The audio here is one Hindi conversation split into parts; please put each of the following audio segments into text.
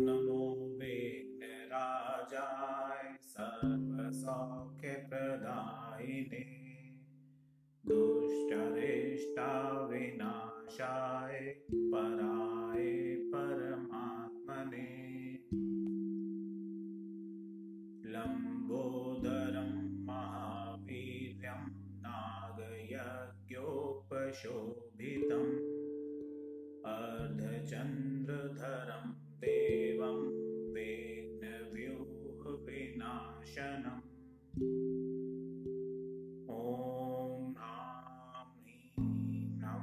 नमो विघ्नराजाय सर्वसौख्यप्रदायिने। दुष्टरेष्टाविनाशाय पराय परमात्मने। लम्बोदरं महावीर्यं नागयज्ञोपशोभितम्। अर्धचन्द्र विघ्नव्यूहविनाशनम् ॐ ह्रां ह्रीं ह्रं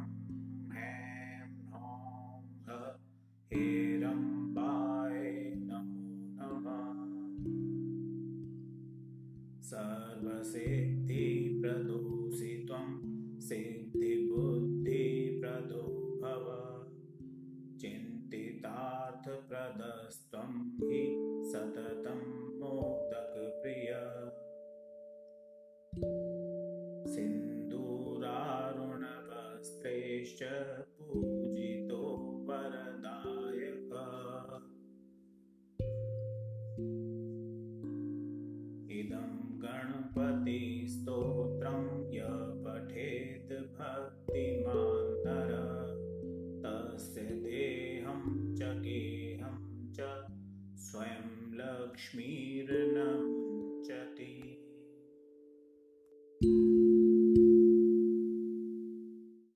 भव चिन्तितार्थप्रदस्त्वं हि सततं सिन्दूरारुणवस्त्रैश्च पूजितो वरदायकः। इदं गणपतिस्तोत्रं य पठेत् भक्तिमान् नर तस्य देहं च गेहं च स्वयं लक्ष्मीर्भवति